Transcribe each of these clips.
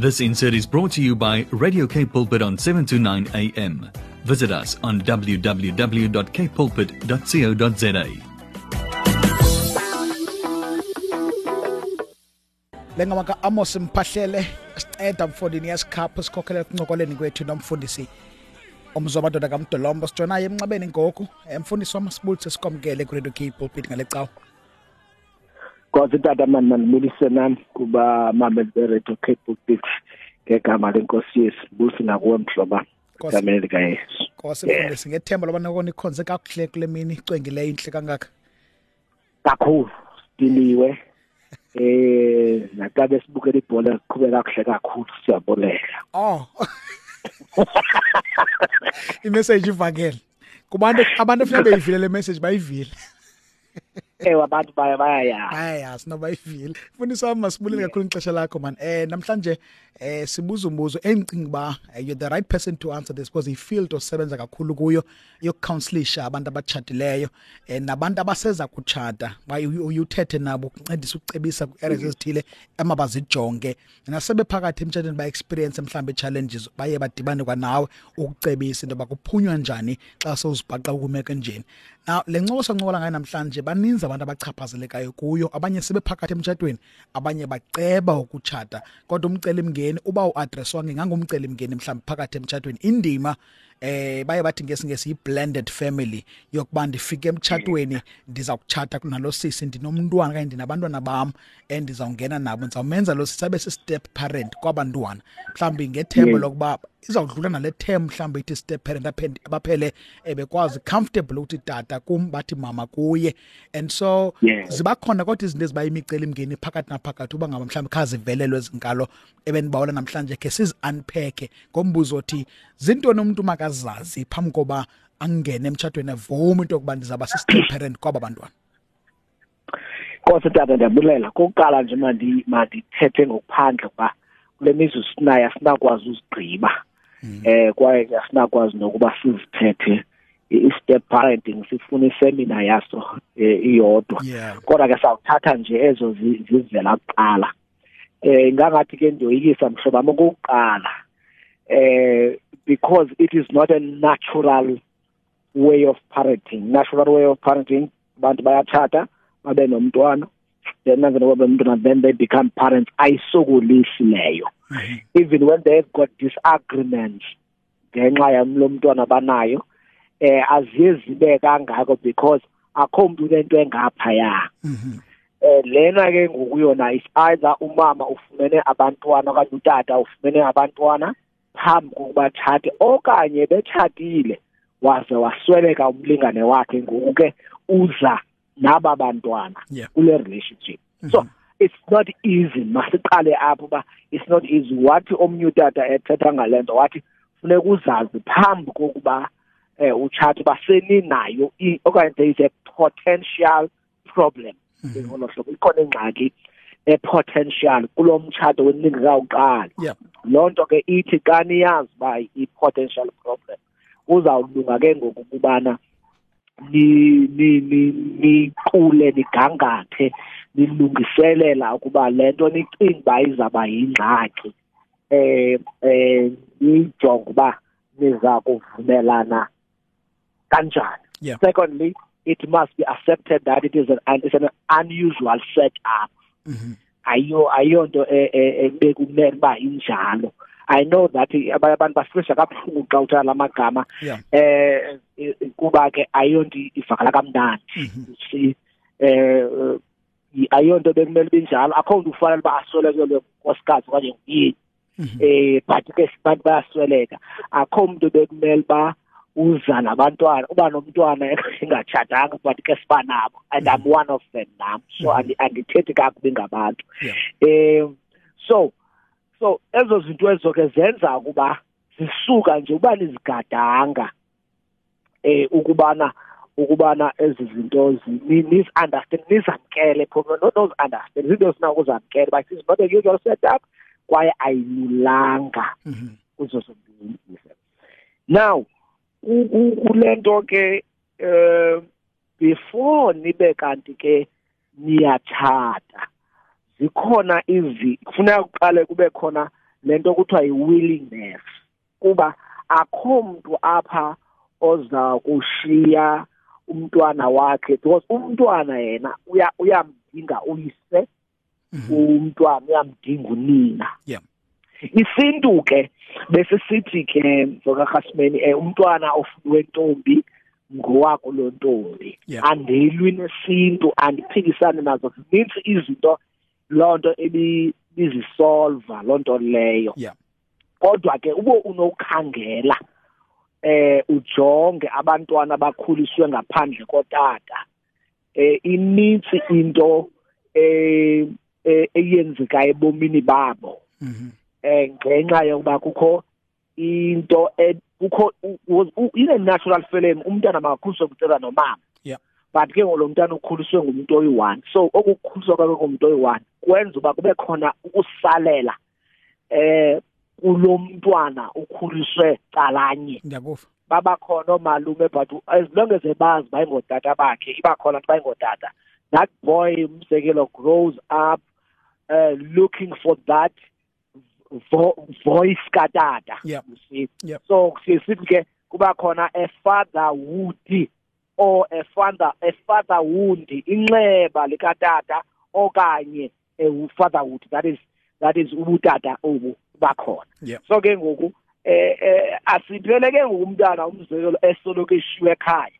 This insert is brought to you by Radio K Pulpit on 7 to 9 a.m. Visit us on www.kpulpit.co.za. lengoma ka-amos mphahlele sinceda mfundini yesikhapho sikhokhela ekuncokoleni kwethu nomfundisi umzobadoda kamdolombo sijonayo emnxabeni ngoku emfundisi wam sibulise sikwamkele kwi-radio k pulpit ngale cawa Kwazi tata mani mandibulise nam kuba mameli beredio cape book bix ngegama lenkosi yesu busi ngakuwe mhloba egameni likayesu kose mfundisi ngethemba loba nakona ikhonze kakuhle kule mini icwengileyo intle kangaka kakhulu sidiliwe eh nakabe sibukela ibhola liqhube kakuhle kakhulu siyabulela oh imessage ivakele kubantu abantu ekufuneka beyivile le message bayivile ewe abantu baye bayayazi bayayazi nobayivile mfundisi wami masibulele kakhulu ixesha lakho man eh namhlanje eh sibuza umbuzo engicinga uba eh, you're the right person to answer this because ifield osebenza kakhulu kuyo yokucounselisha abantu abatshatileyo eh nabantu abaseza kutshata bayuthethe nabo ukuncedisa ukucebisa ku-areas mm-hmm. ezithile emabazijonge nasebephakathi emtshatweni ba-experience mhlawumbi ii-challenges baye badibane kwanawe ukucebisa into yoba kuphunywa njani xa sewuzibhaqa ukumeko enjeni na le ncoko sancokola ngayo namhlanje baninzi abantu abachaphazelekayo kuyo abanye sebephakathi emtshatweni abanye baceba ukutshata kodwa umcelimngeni uba uadreswa ngengangumcelimngeni mhlawumbi phakathi emtshatweni indima eh baye bathi ngesingesi yi-blended family yokuba ndifike emtshatweni ndiza kutshata kunalo sisi ndinomntwana kanye ndinabantwana bam endizawungena nabo ndizawumenza lo sisi abe si-step parent kwaba ntwana mhlawumbi ngethemba lokuba izawudlula nale term mhlawumbi ithi step parent abaphele ebekwazi comfortable ukuthi tata kum bathi mama kuye and so ziba khona kodwa izinto eziba yimicelimngeni phakathi naphakathi uba ngaba mhlawumbi khazivelelwe ezinkalo ebenibawela namhlanje ke sizi-unpacke ngombuzo othi zintoni umuntu makazazi phambi koba angene emtshatweni avuma into yokuba ndizawuba si-step parent kwaba bantwana Nkosi tata ndiyabulela kokuqala nje mandi mandithethe ngokuphandle kuba kule mizwe sinayo asinakwazi uzigqiba mm. eh kwaye asinakwazi nokuba sizithethe i-step parenting sifuna isemina yaso eh, iyodwa kodwa ke sawuthatha nje ezo zivela kuqala eh ngangathi ke ndiyoyikisa mhlobo wami okokuqala eh because it is not a natural way of parenting natural way of parenting abantu bayatshata babe nomntwana then nange noba bemntwana then they become parents ayisokolisi leyo even when they've got disagreements ngenxa yam lo mntwana banayo eh aziye zibe kangako because akho mntu unento engaphaya mhm. eh lena ke ngoku yona is either umama ufumene abantwana okanye utata ufumene abantwana phambi kokuba tshate okanye betshatile waze wasweleka umlingane wakhe ngoku ke uza naba bantwana yeah. kule relationship mm -hmm. so it's not easy masiqale apho uba it's not easy wathi omnye utata ethetha ngale nto wathi funeka uzazi phambi kokuba um utshati uba seninayo okanye there is a potential problem mhm. ngolo hlobo ikhona ingxaki epotential kulo mtshato weningekawuqali loo nto ke ithi xa niyazi uba i-potential problem uzawulunga ke ngoku kubana niqule nigangathe nilungiselela ukuba le nto nicinga uba izawuba yingxaki um um niyijonge uba niza kuvumelana kanjani secondly it must be accepted that it is an, it's an unusual setup mm -hmm. ayiyo ayiyonto e, e, ebekumele uba injalo i know that abanye abantu bafrisa kabuhlungu xa uthatha la magama um eh, kuba ke ayiyonto ivakala kamnandi mhm. si um ayiyonto bekumele uba injalo akho nto ufanele uba asolekelwe nkosikazi okanye nguyini mhm. eh but ke abantu bayasweleka akho umuntu bekumele ba uza nabantwana uba nomntwana engatshatanga but ke siba nabo and i'm one of them nam so mhm. andithethi kakubi ngabantu um so so ezo zinto ezo ke zenza ukuba zisuka nje uba nizigadanga eh ukubana ukubana ezi zinto nizi-understand nizamkele phono not nozi-understand zinto esina ukuzamkela but it's not a usual setup kwaye ayilulanga mhm. kuzo zombini now kule nto ke um before nibe kanti ke niyatshata zikhona izi kufuneka kuqale kube khona le nto kuthiwa yi-willingness kuba akho mntu apha oza kushiya umntwana wakhe because umntwana yena uyamdinga uya uyise mhm. umntwana uyamdinga unina yeah. isintu ke bese sithi ke mfokakhasmeni eh, umntwana ofunwe ntombi ngowakho lo ntombi yeah. andelwi nesintu andiphikisane nazo zininzi izinto loo nto ibizisolva loo nto leyo yeah. kodwa ke ube unokhangela eh ujonge abantwana bakhuliswe ngaphandle kotata eh inintsi into eh, eh eyenzeka ebomini babo mhm. eh ngenxa yokuba kukho into e, kukho in a natural film umntana makakhuliswe kucela nomama yeah but ke ngolo mntana ukhuliswe ngumuntu oyi-one so okukhuliswa kwakhe ngumuntu oyi-one kwenza uba kube khona ukusalela eh kulo mntwana ukhuliswe calanye ngiyakufa baba khona omalume but as long as ebazi bayingotata bakhe iba khona nto bayingotata that boy umsekelo grows up uh, looking for that voice katata yep. you see yep. so siye sithi ke kuba khona a father would or a father a father wound inxeba likatata okanye a fatherhood that is that is ubutata obu bakhona yep. so ke ngoku eh, eh asiphele ke ngoku umntana umzekelo esoloko eshiwe ekhaya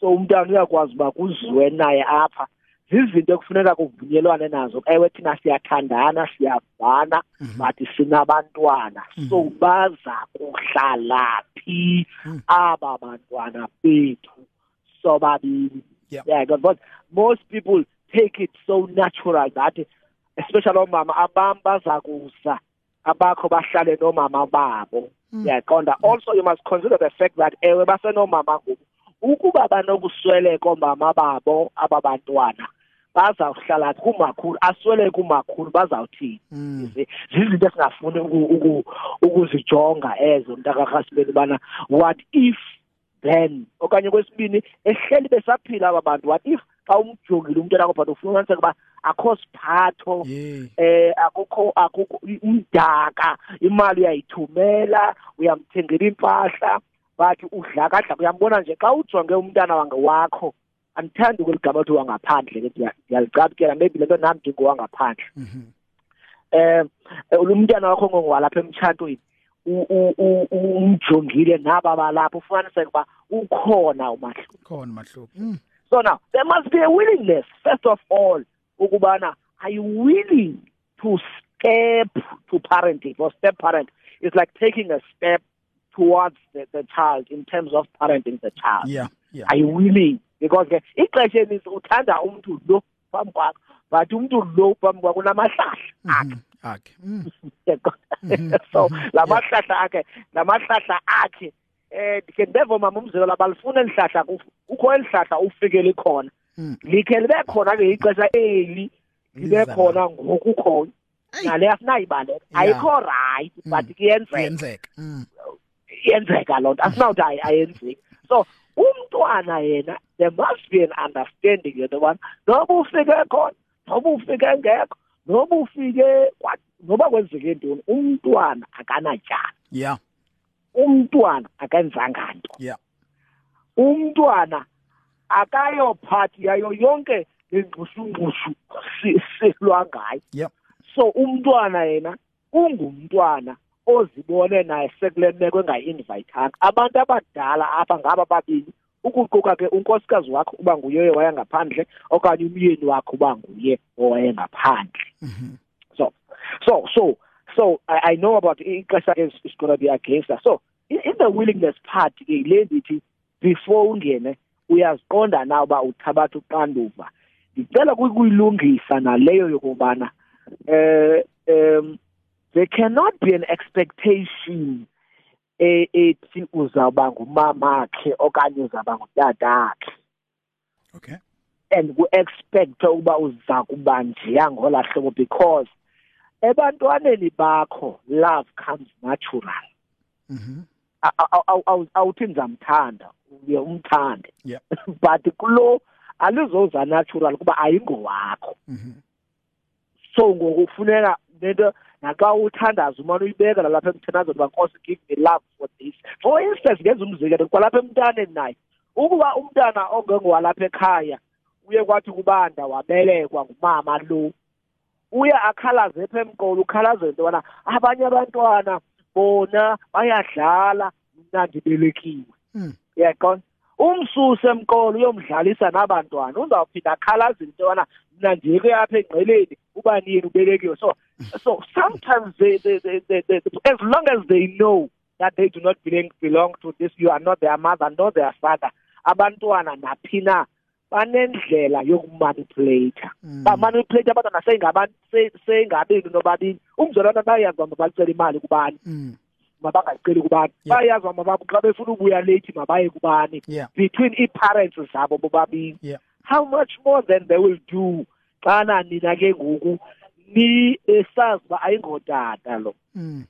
so umntana uyakwazi uba kuziwe naye apha zizinto ekufuneka kuvunyelwane nazo ewe thina siyathandana siyavana mhm. but sinabantwana mhm. so baza kuhlala phi mhm. aba bantwana bethu sobabini yeah, yeah because most people take it so natural that especially omama abam baza kuza abakho bahlale nomama babo hmm. yaqonda also you must consider the fact that ewe basenomama ngoku ukuba banokusweleka omama babo ababantwana bazawuhlala kumakhulu aswele kumakhulu bazawuthini mm. zizinto esingafuni ukuzijonga ezo mntakakhasimeni ubana what if then okanye kwesibini ehleli besaphila aba bantu what if xa umjongile umntu enako but ufuna umaniseka uba akho siphatho um akukho akukho umdaka imali uyayithumela uyamthengela iimpahla but udlakadlaka uyambona nje xa ujonge umntana wange wakho andithandi ukweligama ukuthi wangaphandle ke ndiyalicabukela maybe le nto nam ndingowangaphandle mhm. eh, eh ulumntana wakho ngongwalapha emtshatweni umjongile naba balapho ufumaniseka uba ukhona umahluko khona umahluko mm. so now there must be a willingness first of all ukubana are you willing to step to parenting or step parent is like taking a step towards the, the child in terms of parenting the child yeah, yeah. are you willing because ke ixesha elithi uthanda umntu lo phambi kwakho but umntu lo phambi kwakho unamahlahla mhm, akhe akhe mm. mhm, so mhm, la mahlahla akhe la mahlahla akhe eh ke ndevo mama umzekelo abalifuna elihlahla kukho elihlahla ufikele khona mm. likhe libe khona ke ixesha eli libe khona ngokukhona nale asinayibaleka ayikho right mm. but kuyenzeka mm. yenzeka loo nto asinawuthi ayenzeki so umntwana yena there must be an understanding yento yobana noba ufike khona noba ufike engekho noba ufike noba kwenzeke ntoni umntwana akanatyala yeah umntwana akenzanga nto yeah umntwana akayophathi yayo yonke lengxushungxushu silwa ngayo yep. so umntwana yena ungumntwana ozibone naye sekule meko engayi-invayithanga abantu abadala apha ngaba babini ukuquka ke unkosikazi wakho uba nguye waya ngaphandle okanye umyeni wakho uba nguye owaye ngaphandle mhm. so so so so i, I know about ixesha is, is going to be against us so in the willingness part ke yile ndithi before ungene uyaziqonda na uba uthabatha uxanduva ndicela kuyilungisa naleyo yokubana eh um there cannot be an expectation e, ethi uzawuba ngumamakhe okanye uzawuba ngutatakhe okay and ku-expect ukuba uza kuba njeya ngola hlobo because ebantwaneni bakho love comes natural mhm awuthi ndizamthanda uye umthande but kulo alizoza natural kuba ayingowakho mhm. so ngoku kufuneka nento naxa uthandaza umane uyibeka lalapha emthandazweni uba nkosi give me love for this for instance ngenza umzekelo kwalapha emntaneni naye ukuba umntana ongengowalapha ekhaya uye kwathi kubanda wabelekwa ngumama lo uye akhalaze pha emqolo ukhalaze into yobana abanye abantwana bona bayadlala mna ndibelekiwe hmm. yaqona yeah, umsuse emqolo uyomdlalisa nabantwana uzawuphinda akhalazile into yobana mna ndiyeke apha engqeleni ubanini ubelekiwe so so sometimes they, they, they, they, they, as long as they know that they do not belong, belong to this you are not their mother nor their father abantwana naphi na banendlela yokumanipuleyitha mm. bamanipuleyitha abantwana seyingabantu seyingabini nobabini umzali wabantwana bayayazi uba mabalicela imali kubani mm. mabangayiceli kubani bayayazi uba mababo xa befuna ubuya leyithi mabaye kubani between ii-parents zabo bobabini how much more than they will do xana nina ke ngoku ni esazi uba ayingotata lo mm,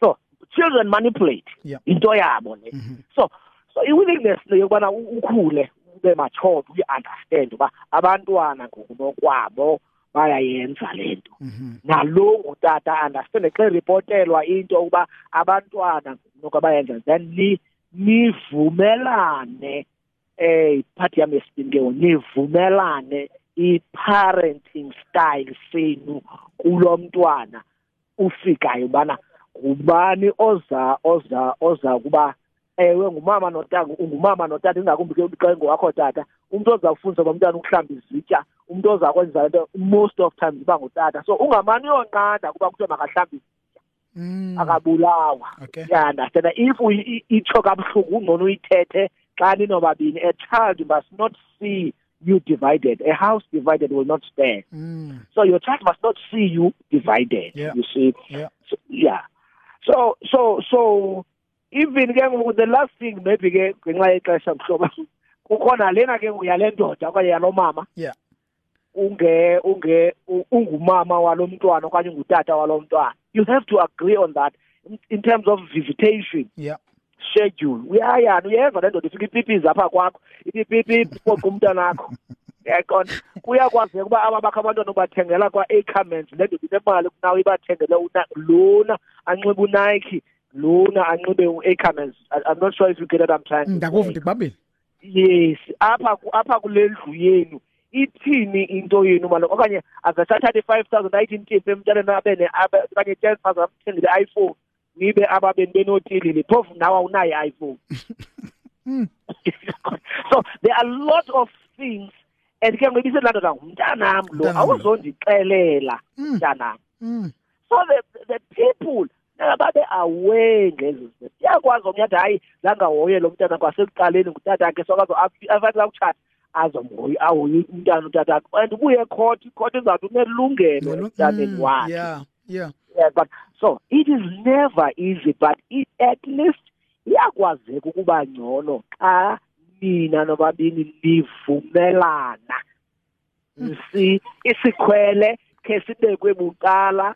so children manipulate yeah. into yabo ne mm -hmm. so so i-willingness le yokubana ukhule ube matured uyi-understand uba abantwana ngokunokwabo bayayenza le nto mhm. nalo ngutata understand xa iripotelwa into ukuba abantwana ngokunoka bayenza then nivumelane eh iphathi yam yesibini ke nivumelane i-parenting style senu kulo mntwana ufikayo ubana ngubani oza oza oza kuba ewe ngumama notata ungumama notata ingakumbi ke xa ingowakho tata umntu ozawufundisa bamntana ukuhlamba izitya umntu oza kwenza into most of times uba ngutata so ungamani uyonqanda kuba kuthiwe makahlambe izitya mm. akabulawa okay. yandastanda if itsho kabuhlungu ungcono uyithethe xa ninobabini a child must not see you divided. A house divided will not stand. Mm. So your child must not see you divided. Yeah. You see. Yeah. So, yeah. So so so even ke ngoku the last thing maybe ke ngenxa yexesha mhloba kukhona lena ke ngoku yale ndoda okanye yalo mama yeah unge unge ungumama walo mntwana okanye ungutata walo mntwana you have to agree on that in, in terms of visitation yeah schedule uyayana uyeva le ndoda ifika ipipiza apha kwakho ipipipi poqa umntana akho yaqonda kuyakwazeka uba aba bakho abantwana ubathengela kwa-acaments le ndoda inemali kunawo ibathengele lona anxiba unike lona anxibe u-acaments i'm not sure if you get it i'm trying ndakuva ndikubambile yes apha apha kule ndlu yenu ithini into yenu mali okanye avesathathe i-five thousand ayithi ntipe emntaneni abe ne okanye ten thousand amthengile i-iphone nibe ababeni benotilili phofu nawe awunayo i-iphone hmm. so there are a lot of things and ke ngoba iselanda la umntanam lo awuzondixelela hmm. mntanam hmm. so the, the people babe aware ngezi zinto iyakwazi omnye athi hayi zangahoye lo mntana kwasekuqaleni ngutata ke sokazo afanele akutshata azomhoyi ahoye umntana utata wakho and ubuye ekhoti ikhoti izawuthi unelungelo emntaneni mm, wakhe yeah yeah yeah but so it is never easy but it, at least iyakwazeka ukuba ngcono xa nina nobabini nivumelana mm. si isikhwele khe sibekwe bucala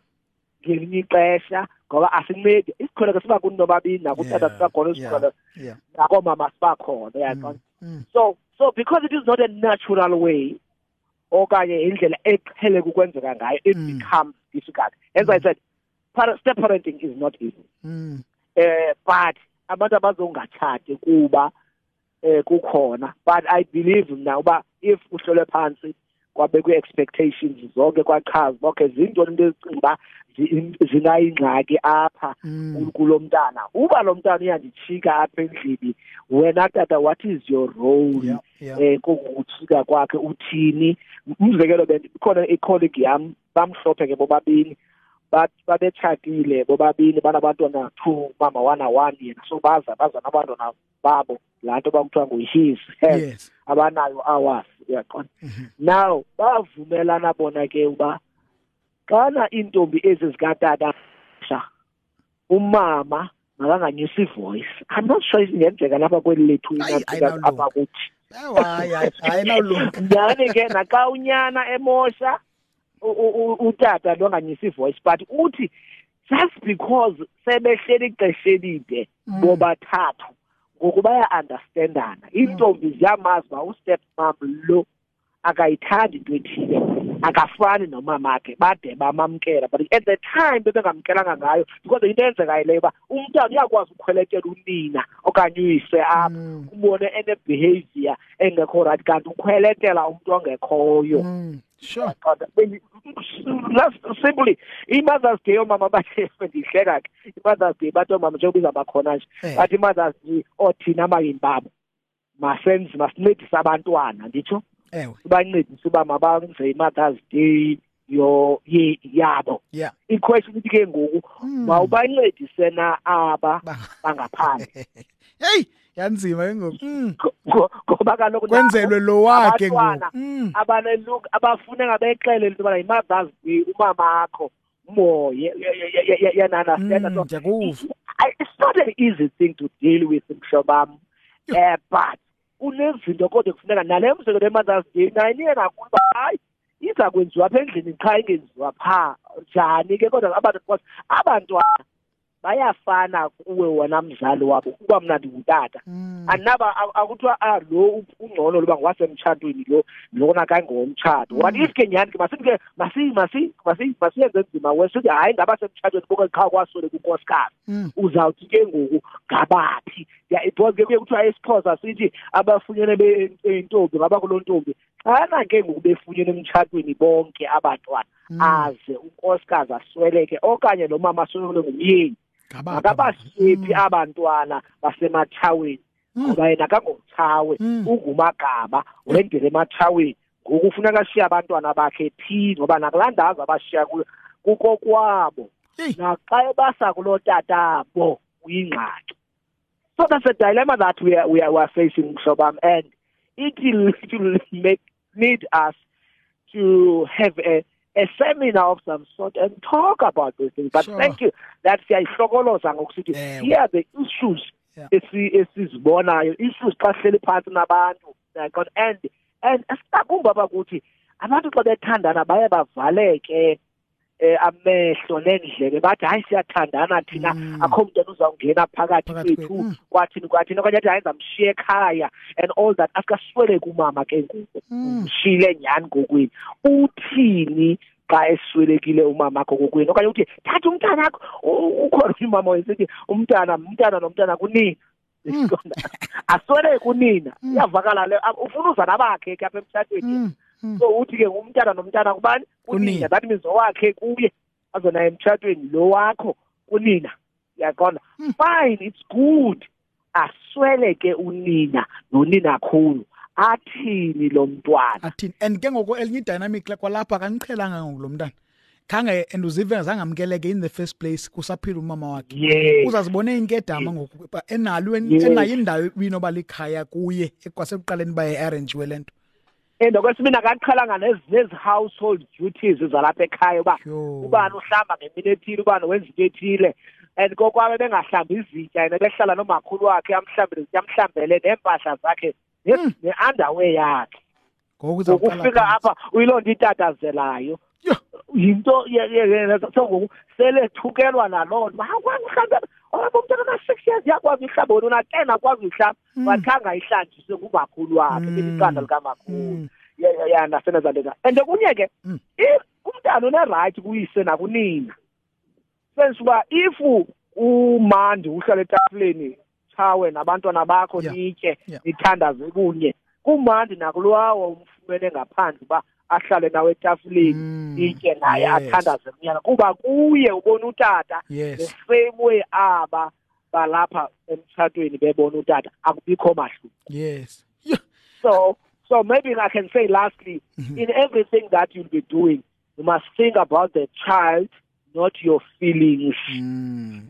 ngelinye ixesha ngoba asincedi isikhona ke siba kuni nobabini nakutata yeah, sibakhona isikhona yeah, yeah. nakoomama sibakhona uyaqona mm, mm. so so because it is not a natural way okanye indlela eqheleka ukwenzeka ngayo it mm. becomes difficult as mm. i said par step parenting is not easy mm. eh but abantu abazongatshati kuba eh kukhona but i believe mna uba if uhlolwe phansi kwabekwe expectations zonke kwachaza bonke zinto into ezicinga uba zinayingxaki apha mm. kulo mntana uba lo mntana uyandijika apha endlini wena tata what is your role yeah, yeah. eh kokujika kwakhe uthini umzekelo bendikhona icolleague yam bamhlophe ke bobabini babetshatile bobabini banabantwana two mama one one yena so baza baza nabantwana babo laa nto bakuthiwa ngu-his health yes. abanayo awas uyaqonda mm -hmm. now bavumelana bona ke uba xana iintombi ezi zikatata sha umama makanganyusa ivoice i'm not sure isingenzeka lapha kweli lethu apha kuthi nyhani ke naxa unyana emosha utata lo nganyisa ivoice but uthi just because sebehleli ixesha elide mm. bobathathu ngoku baya-understandana iintombi mm. ziyamazi uba ustep mam lo akayithandi into ethile akafani nomamakhe bade bamamkela but at the time bebengamkelanga ngayo because into eyenzekayo leyo uba umntana uyakwazi ukhwelekela unina okanye uyise apha mm. ubone ene-behavior engekho rayithi kanti ukhwelekela umntu ongekhoyo mm. sure last simply i-mothers day oomama bandihleka ke i-mothers day bathi oomama njengoba izawuba khona nje eh. bathi i-mothers day oothina amayini babo masenze masincedise abantwana nditsho ewe ubancedise uba mabanze i-mothers day yo yabo yeah. iquestion ithi ke ngoku hmm. mawubancedise na aba bangaphandle hey yanzima ke ngoku mm. ngoba kaloku kwenzelwe lo wakhe ngoku mm. abaneluk abafune ngabexele into bana yi-mothers day umamakho moye yanana mm, it's not an easy thing to deal with mhlobam um eh, but kunezinto kodwa kufuneka nale mzekelo ye-mothers day naye niye nakulo uba hayi iza kwenziwa apha endlini qha ingenziwa phaa njani ke kodwa abantu because abantwana bayafana kuwe wona mzali wabo ukuba mna ndingutata mm. andinaba akuthiwa a ah, lo ungcono loba ngowasemtshatweni lo lona kangowomtshato what if ke nyhani ke masike masiyenze nzima we sithi hayi ngaba semtshatweni boke qha kwasole kunkosikazi mm. uzawuthi ke ngoku ngabaphi because ke kuye kuthiwa esiphosa sithi abafunyene beintombi ngaba kuloo ntombi xana ke ngoku befunyenwe emtshatweni bonke abantwana mm. aze unkosikazi asweleke okanye lo mama asweleke ngumyeni makabasiphi mm. abantwana basematshaweni mm. ngoba yena kangomtshawe mm. ungumagaba wendele ematshaweni ngoku ufuneka ashiye abantwana bakhe phi ngoba nakulandazi abashiya kuyo kukokwabo naxa ebasa kuloo tatabo uyingxaki So that's the dilemma that we are, we are, we are facing, Shobam, and it will, it will make, need us to have a, a seminar of some sort and talk about these things. But sure. thank you. That's the siyayihlokoloza ngokusithi yeah, here are the issues yeah. esizibonayo issues xa sihleli phantsi nabantu and and esikakumbi abakuthi abantu xa bethandana baye bavaleke eh amehlo nendlebe bathi hayi siyathandana thina mm. akho umuntu enuzawungena phakathi kwethu mm. kwathini kwathini okanye athi hayi zamshiye ekhaya and all that afika swele kumama ke ngoku mm. shile nyani ngokwini uthini xa eswelekile umama akho kokwini okanye uthi thatha umntana akho ukhona umama wesithi umntana umntana nomntana kunini Mm. aswele kunina mm. iyavakala le ufuna uza nabakhe ke apha emtshatweni mm, mm. so uthi ke ngumntana nomntana kubani kunina that means owakhe kuye azona emtshatweni lo wakho kunina yaqonda mm. fine it's good aswele ke unina nonina khulu athini lo mntwana athini and ke ngoko elinye idynamic kwalapha akaniqhelanga ngoku lo mntana khange and uzive ngazange amkeleke in the first place kusaphila umama wakhe yes. uzazibone inkedama ngoku enalo yes. enayo indawo ibinoba likhaya kuye kwasekuqaleni baye arrangiwe le nto and okwesibini akaqhalanga nezi-household duties zalapha ekhaya uba ubani uhlamba ngemini ethile ubani wenza into ethile and kokwabo bengahlambi izitya yena behlala nomakhulu wakhe amhlambele izitya amhlambele neempahla zakhe hmm. ne-underwear yakhe ngokufika apha uyiloo nto itatazelayo yinto sengoku selethukelwa naloo nto akwazi uhlamba oba umntana ona-six years yakwazi uyihlamba wena una-ten akwazi uyihlamba hmm. wathanga ayihlanjiswe ngumakhulu wakhe hmm. eliqanda likamakhulu ya nasenezanteza and kunye ke umntana unerayithi kuyise nakunina sense uba if umandi uhlala etafuleni chawe nabantwana bakho yeah. nitye yeah. nithandaze kunye kumandi nakulowawo umfumene ngaphandle uba ahlale nawe etafuleni mm, itye naye yes. athandaze kunyana kuba kuye ubona utata yes. the same way aba balapha emtshatweni bebona utata akubikho mahluko yes yeah. so so maybe i can say lastly mm -hmm. in everything that you'll be doing you must think about the child not your feelings mm.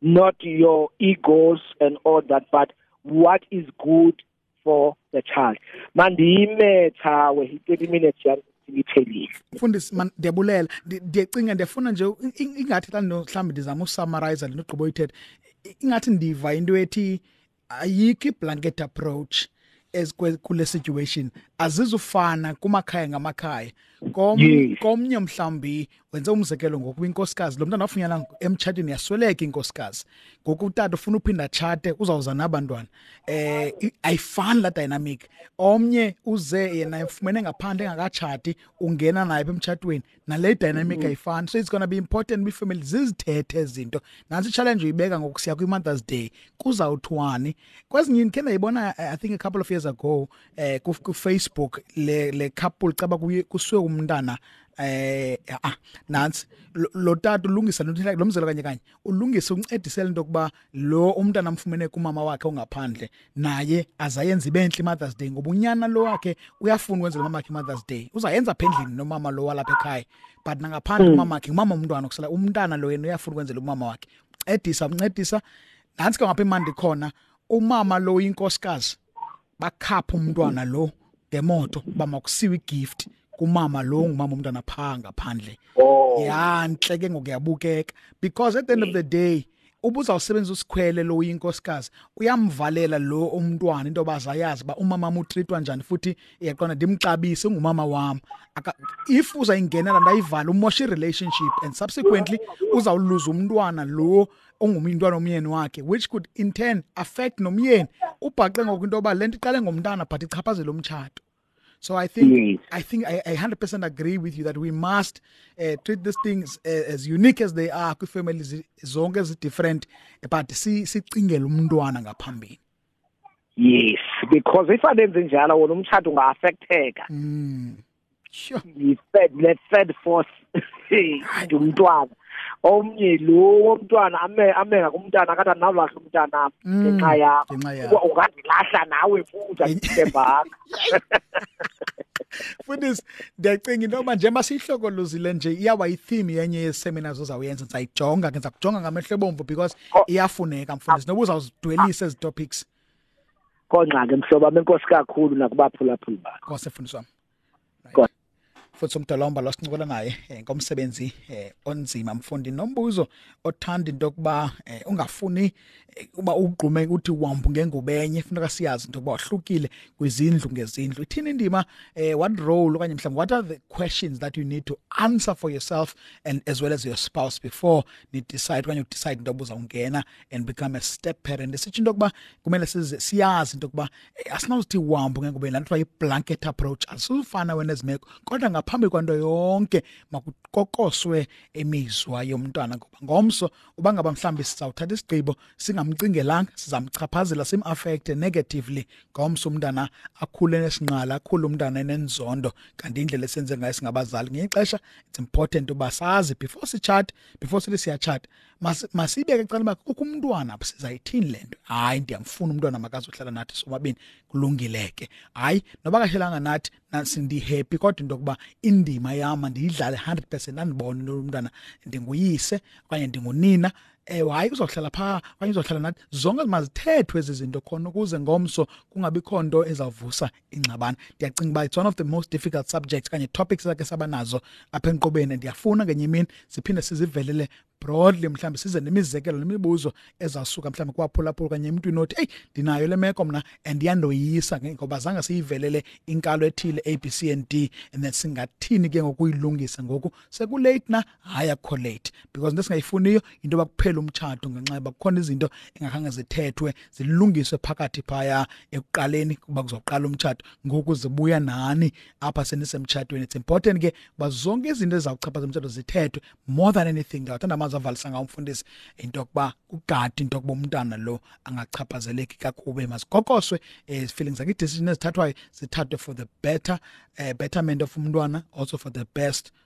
not your egos and all that but what is good for the child mandiyime cha we 30 minutes yami ngithelile mfundisi ndiyabulela ndiyacinga ndiyafuna nje ingathi xa mhlawumbi ndizama usummarize le nto ugqiba uyithetha ingathi ndiva into ethi ayikho iblanket approach kule situation azizufana kumakhaya ngamakhaya komnye yes. mhlawumbi wenze umzekelo ngokuba inkosikazi lo mntana afunyana emtshatini yasweleka inkosikazi ngoku utata ufuna uphinda atshate uzawuza nabantwana eh ayifani la dynamic omnye uze yena efumene ngaphandle engakatshati ungena naye emtshatweni nale dynamic mm. ayifani so it's going to be important we family zizithethe izinto nansi challenge uyibeka ngokusiya kwi Mother's Day kuzawuthwani kwezinye into kena ibona i think a couple of years ago eh ku, ku Facebook le le couple caba kusuwe umntana eh ah nansi lo tata ulungisa lo mzelo kanye kanye ulungise uncedisele into yokuba lo umntana amfumene kumama wakhe ongaphandle naye azayenza ibe ntle i-mothers day ngoba unyana lo wakhe uyafuna ukwenzela umama wakhe i-mothers day uzayenza apha endlini nomama lo walapha ekhaya but nangaphandle hmm. umama wakhe ngumama umntwana kusela umntana lo yena uyafuna ukwenzela umama wakhe mncedisa mncedisa nantsi ke ngapha imandi khona umama lo yinkosikazi bakhapha umntwana lo ngemoto bamakusiwa igift kumama lo ngumama umntwana phaa ngaphandle oh. yantle ke ngoku yabukeka because at the end of the day uba uzawusebenzisa usikhwele lo uyinkosikazi uyamvalela lo umntwana into yoba zayazi uba umama mutritwa njani futhi yaqona ndimxabise ungumama wam if uzayingenela ndayivala umosha i-relationship and subsequently uzawuluza umntwana lo ungumntwana omyeni wakhe which could in turn affect nomyeni ubhaqe ngoku into yoba le nto iqale ngomntana but ichaphazele umtshato So I think yes. I think I, I 100% agree with you that we must uh, treat these things uh, as unique as they are kwiifamilies zonke ezi-different but sicingele umntwana ngaphambili yes because if adenze njalo wona umtshato unga-affecteka mm. yi-third le third force ndumntwana omnye lo womntwana ame ame ngakumntana akathi andinawulahla umntanam mm, ngenxa yakho kuba ungandilahla nawe futhi andithembanga fundisi ndiyacinga into yokuba njengoba siyihlokoluzile nje iyawa itheme yenye yeseminars ozawuyenza ndizayijonga ke ndiza kujonga ngamehlo ebomvu because iyafuneka mfundisi noba uzawuzidwelisa ezi topics kongxake mhlobo wami enkosi kakhulu nakubaphulaphuli bakho kose mfundisi wami futhi umdolomba lo sincokela naye eh, ngomsebenzi eh, onzima mfundi nombuzo othanda into yokuba eh, ungafuni uba ugqume ukuthi wambu ngengubenye funeka siyazi into yokuba wahlukile kwizindlu ngezindlu ithini indima what role okanye mhlawumbi what are the questions that you need to answer for yourself and as well as your spouse before ni decide okanye udecide into yokuba uzawungena and become a step parent sitsho into yokuba kumele size siyazi into yokuba eh, asinawuthi uhambo ngeke ube laa nto iblanket approach asizufana wena ezimeko kodwa ngaphambi kwanto yonke makukokoswe imizwa yomntwana ngoba ngomso uba ngaba mhlawumbi sizawuthatha isigqibo singamcingelanga sizamchaphazela sim-affecte negatively ngomso umntana akhule nesinqala akhule umntana enenzondo kanti indlela esenze ngayo singabazali ngenye ixesha it's important uba sazi before sitshat before sithi siyatshata masibeke cala uba kukho umntwana sizayithini le nto hayi ndiyamfuna umntwana makazohlala nathi sobabini kulungile ke hayi noba kahlelanga nathi sindihappy kodwa into yokuba indima yam ndiyidlale 100 percent andibone lo mntwana ndinguyise okanye ndingunina eh hayi uzohlala pha okanye uzohlala nathi zonke mazithethwe ezi zinto khona ukuze ngomso kungabikho nto ezavusa ingxabano ndiyacinga uba it's one of the most difficult subjects kanye topics sakhe sabanazo apha enqobeni ndiyafuna ngenye imini siphinde sizivelele broadly mhlawumbi size nemizekelo nemibuzo ezawusuka mhlawumbi kwaphulaphula kanye umntu inothi eyi ndinayo le meko mna and iyandoyisa ngoba zange siyivelele inkalo ethile a b c and d and then singathini ke ngokuyilungisa ngoku sekulate na hayi akukho late because into esingayifuniyo into yoba kuphele umtshato ngenxa yoba kukhona izinto engakhange zithethwe zilungiswe phakathi phaya ekuqaleni kuba kuzoqala umtshato ngoku zibuya nani apha senisemtshatweni it's important ke uba zonke izinto ezizawuchaphaza umtshato zithethwe more than anything ndingathanda amazwi avalisa ngawo umfundisi into yokuba kugade into yokuba umntana lo angachaphazeleki kakhulu emazigokoswe eh, izifeelings zakhe ii-decision ezithathwayo zithathwe for the better uh, betterment of umntwana also for the best